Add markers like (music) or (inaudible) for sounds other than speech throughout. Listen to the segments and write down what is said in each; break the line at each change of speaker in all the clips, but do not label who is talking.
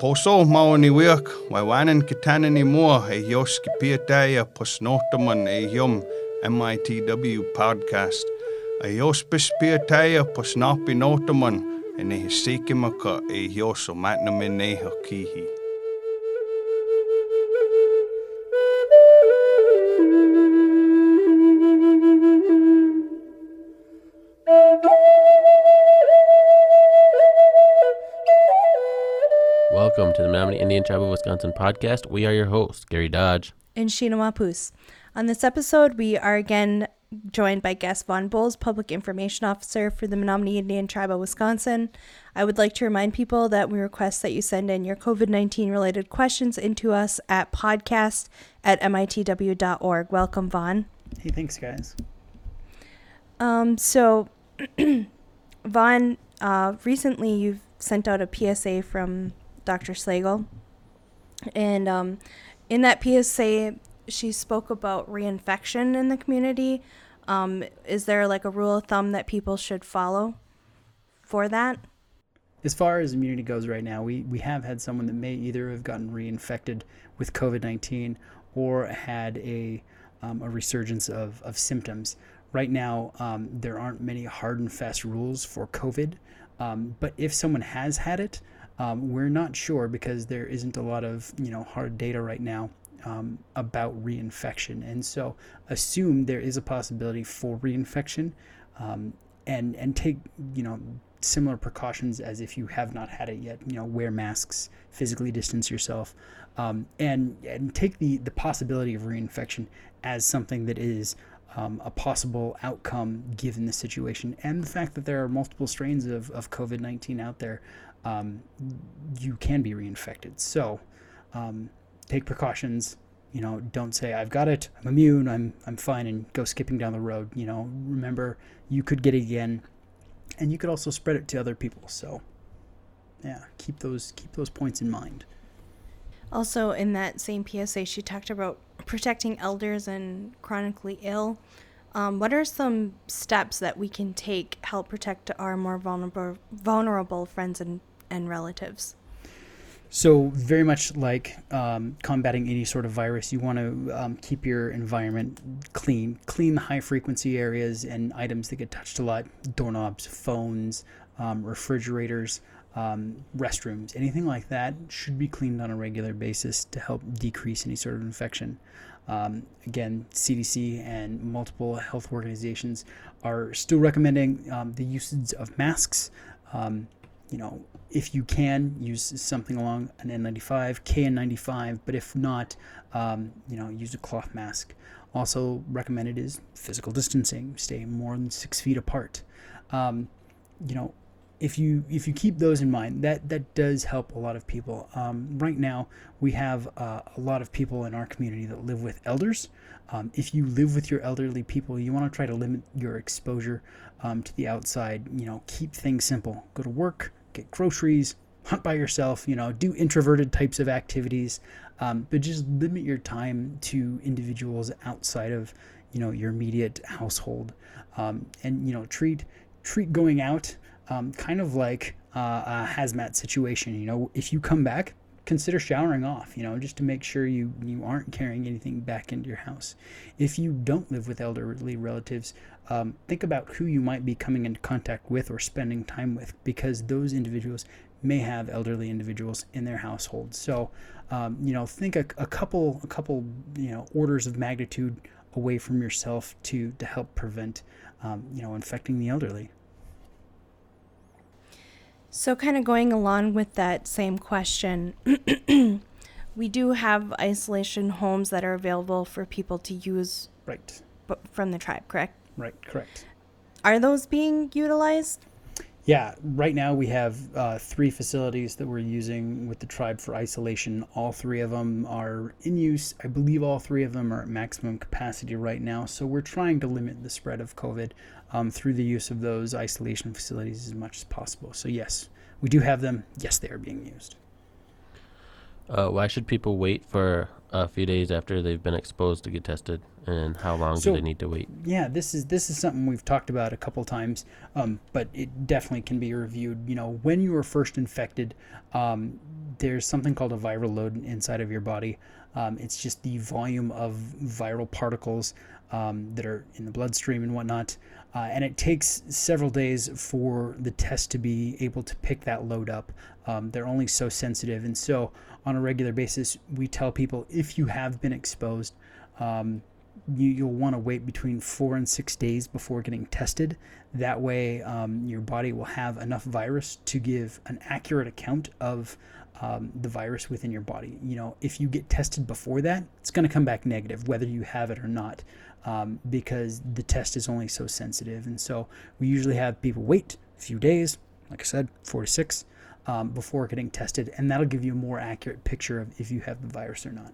poso maoni wiak, wai wanan kitana ni mua e piataya posnotaman e yum MITW podcast. A yos pispiataya posnapi notaman e ne hisikimaka e yoso matnamin neha kihi.
Welcome to the Menominee Indian Tribe of Wisconsin podcast. We are your hosts, Gary Dodge.
and Sheena Mapus. On this episode, we are again joined by Gus Vaughn Bowles, Public Information Officer for the Menominee Indian Tribe of Wisconsin. I would like to remind people that we request that you send in your COVID 19 related questions into us at podcast at mitw.org. Welcome, Vaughn.
Hey, thanks, guys.
Um, so, (clears throat) Vaughn, uh, recently you've sent out a PSA from Dr. Slagle. And um, in that PSA, she spoke about reinfection in the community. Um, is there like a rule of thumb that people should follow for that?
As far as immunity goes right now, we, we have had someone that may either have gotten reinfected with COVID 19 or had a, um, a resurgence of, of symptoms. Right now, um, there aren't many hard and fast rules for COVID, um, but if someone has had it, um, we're not sure because there isn't a lot of you know hard data right now um, about reinfection, and so assume there is a possibility for reinfection, um, and and take you know similar precautions as if you have not had it yet. You know, wear masks, physically distance yourself, um, and and take the the possibility of reinfection as something that is um, a possible outcome given the situation and the fact that there are multiple strains of, of COVID 19 out there, um, you can be reinfected. So um, take precautions. You know, don't say, I've got it, I'm immune, I'm, I'm fine, and go skipping down the road. You know, remember, you could get it again, and you could also spread it to other people. So, yeah, keep those keep those points in mind.
Also, in that same PSA, she talked about protecting elders and chronically ill. Um, what are some steps that we can take help protect our more vulnerable vulnerable friends and, and relatives?
So, very much like um, combating any sort of virus, you want to um, keep your environment clean. Clean high frequency areas and items that get touched a lot doorknobs, phones, um, refrigerators, um, restrooms, anything like that should be cleaned on a regular basis to help decrease any sort of infection. Um, again, CDC and multiple health organizations are still recommending um, the usage of masks. Um, you know, if you can use something along an N95, KN95, but if not, um, you know, use a cloth mask. Also recommended is physical distancing. Stay more than six feet apart. Um, you know, if you if you keep those in mind, that that does help a lot of people. Um, right now, we have uh, a lot of people in our community that live with elders. Um, if you live with your elderly people, you want to try to limit your exposure um, to the outside. You know, keep things simple. Go to work, get groceries, hunt by yourself. You know, do introverted types of activities, um, but just limit your time to individuals outside of you know your immediate household, um, and you know treat treat going out um, kind of like uh, a hazmat situation. You know, if you come back, consider showering off. You know, just to make sure you you aren't carrying anything back into your house. If you don't live with elderly relatives, um, think about who you might be coming into contact with or spending time with, because those individuals may have elderly individuals in their household. So, um, you know, think a, a couple a couple you know orders of magnitude away from yourself to to help prevent um, you know infecting the elderly.
So, kind of going along with that same question, (clears throat) we do have isolation homes that are available for people to use
Right.
b- from the tribe, correct?
Right. Correct.
Are those being utilized?
Yeah, right now we have uh, three facilities that we're using with the tribe for isolation. All three of them are in use. I believe all three of them are at maximum capacity right now. So we're trying to limit the spread of COVID um, through the use of those isolation facilities as much as possible. So, yes, we do have them. Yes, they are being used.
Uh, why should people wait for a few days after they've been exposed to get tested, and how long
So-
do they need to wait?
Yeah, this is this is something we've talked about a couple times, um, but it definitely can be reviewed. You know, when you were first infected, um, there's something called a viral load inside of your body. Um, it's just the volume of viral particles um, that are in the bloodstream and whatnot, uh, and it takes several days for the test to be able to pick that load up. Um, they're only so sensitive, and so on a regular basis, we tell people if you have been exposed. Um, you, you'll want to wait between four and six days before getting tested. That way, um, your body will have enough virus to give an accurate account of um, the virus within your body. You know, if you get tested before that, it's going to come back negative, whether you have it or not, um, because the test is only so sensitive. And so we usually have people wait a few days, like I said, four to six, um, before getting tested, and that'll give you a more accurate picture of if you have the virus or not.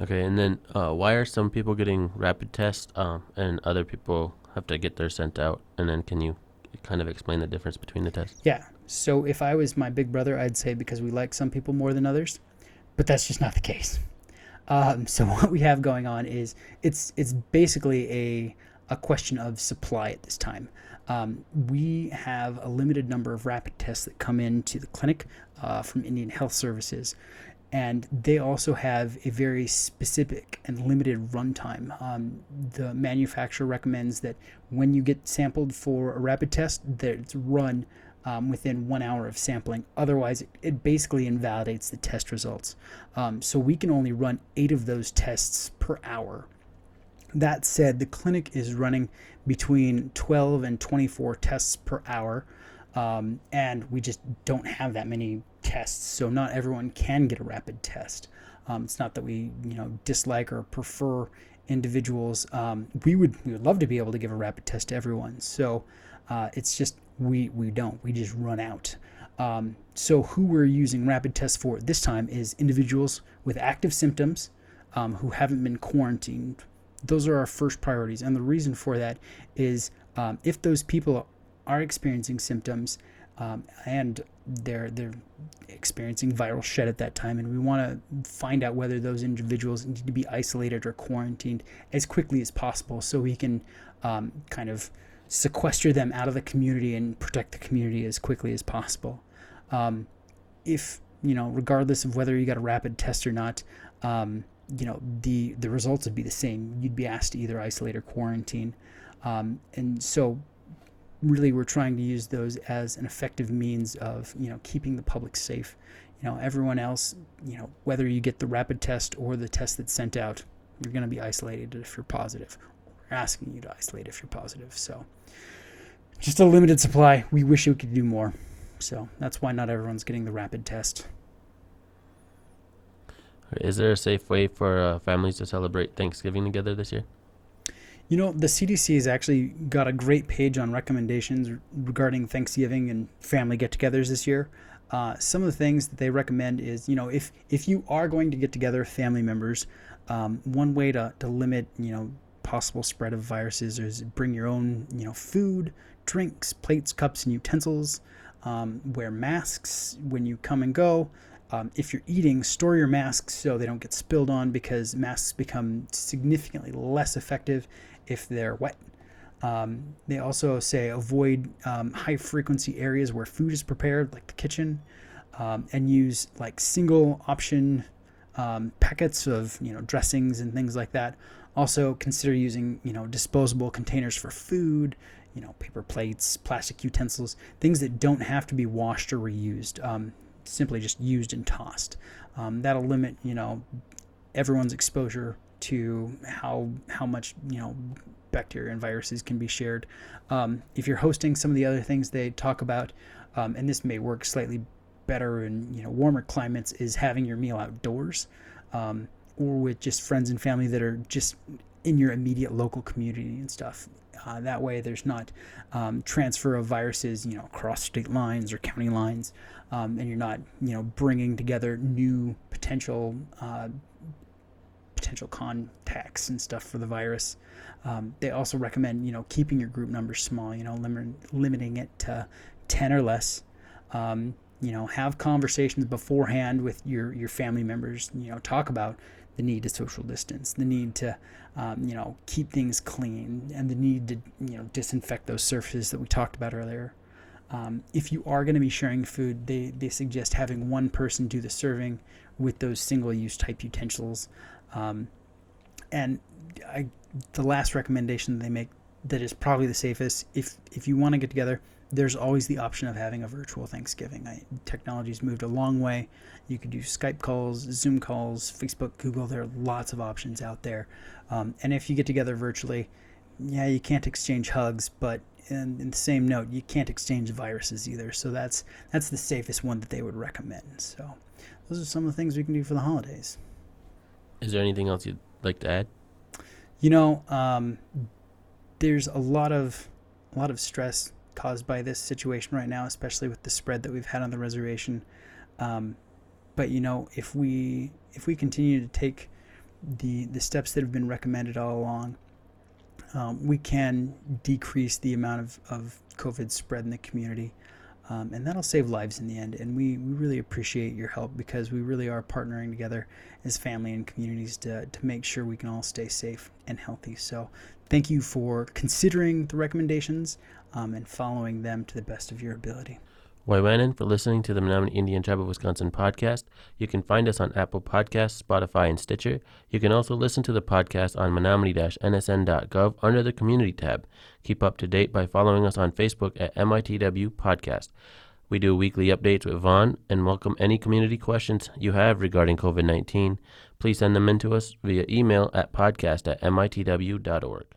Okay, and then uh, why are some people getting rapid tests um, and other people have to get theirs sent out? And then can you kind of explain the difference between the tests?
Yeah. So if I was my big brother, I'd say because we like some people more than others, but that's just not the case. Um, (laughs) so what we have going on is it's it's basically a a question of supply at this time. Um, we have a limited number of rapid tests that come into the clinic uh, from Indian Health Services, and they also have a very specific and limited runtime. Um, the manufacturer recommends that when you get sampled for a rapid test, that it's run um, within one hour of sampling. Otherwise, it, it basically invalidates the test results. Um, so we can only run eight of those tests per hour. That said, the clinic is running between 12 and 24 tests per hour, um, and we just don't have that many tests. So not everyone can get a rapid test. Um, it's not that we, you know, dislike or prefer individuals. Um, we would we would love to be able to give a rapid test to everyone. So uh, it's just we we don't. We just run out. Um, so who we're using rapid tests for this time is individuals with active symptoms um, who haven't been quarantined. Those are our first priorities, and the reason for that is um, if those people are experiencing symptoms um, and they're they're experiencing viral shed at that time, and we want to find out whether those individuals need to be isolated or quarantined as quickly as possible, so we can um, kind of sequester them out of the community and protect the community as quickly as possible. Um, if you know, regardless of whether you got a rapid test or not, um, you know the the results would be the same. You'd be asked to either isolate or quarantine, um, and so really we're trying to use those as an effective means of you know keeping the public safe. You know, everyone else, you know, whether you get the rapid test or the test that's sent out, you're going to be isolated if you're positive. We're asking you to isolate if you're positive. So, just a limited supply. We wish we could do more. So that's why not everyone's getting the rapid test.
Is there a safe way for uh, families to celebrate Thanksgiving together this year?
You know, the CDC has actually got a great page on recommendations regarding Thanksgiving and family get-togethers this year. Uh, some of the things that they recommend is, you know, if if you are going to get together family members, um, one way to, to limit, you know, possible spread of viruses is bring your own, you know, food, drinks, plates, cups, and utensils. Um, wear masks when you come and go. Um, if you're eating, store your masks so they don't get spilled on because masks become significantly less effective if they're wet. Um, they also say avoid um, high frequency areas where food is prepared, like the kitchen, um, and use like single option um, packets of you know dressings and things like that. Also consider using you know disposable containers for food, you know paper plates, plastic utensils, things that don't have to be washed or reused. Um, simply just used and tossed. Um, that'll limit you know everyone's exposure to how how much you know bacteria and viruses can be shared. Um, if you're hosting some of the other things they talk about, um, and this may work slightly better in you know warmer climates, is having your meal outdoors, um, or with just friends and family that are just in your immediate local community and stuff. Uh, that way, there's not um, transfer of viruses, you know, across state lines or county lines, um, and you're not, you know, bringing together new potential uh, potential contacts and stuff for the virus. Um, they also recommend, you know, keeping your group numbers small. You know, limit, limiting it to ten or less. Um, you know, have conversations beforehand with your your family members. You know, talk about the need to social distance, the need to, um, you know, keep things clean, and the need to, you know, disinfect those surfaces that we talked about earlier. Um, if you are going to be sharing food, they, they suggest having one person do the serving with those single use type utensils. Um, and I, the last recommendation they make that is probably the safest if, if you want to get together, there's always the option of having a virtual Thanksgiving. I, technology's moved a long way. You could do Skype calls, Zoom calls, Facebook, Google. There are lots of options out there. Um, and if you get together virtually, yeah, you can't exchange hugs, but in, in, the same note, you can't exchange viruses either. So that's that's the safest one that they would recommend. So those are some of the things we can do for the holidays.
Is there anything else you'd like to add?
You know, um, there's a lot of a lot of stress caused by this situation right now, especially with the spread that we've had on the reservation. Um, but you know, if we if we continue to take the the steps that have been recommended all along, um, we can decrease the amount of, of COVID spread in the community. Um, and that'll save lives in the end. And we, we really appreciate your help because we really are partnering together as family and communities to, to make sure we can all stay safe and healthy. So thank you for considering the recommendations um, and following them to the best of your ability.
Waiwanan for listening to the Menominee Indian Tribe of Wisconsin podcast. You can find us on Apple Podcasts, Spotify, and Stitcher. You can also listen to the podcast on menominee-nsn.gov under the Community tab. Keep up to date by following us on Facebook at MITW Podcast. We do weekly updates with Vaughn and welcome any community questions you have regarding COVID 19. Please send them in to us via email at podcast at mitw.org.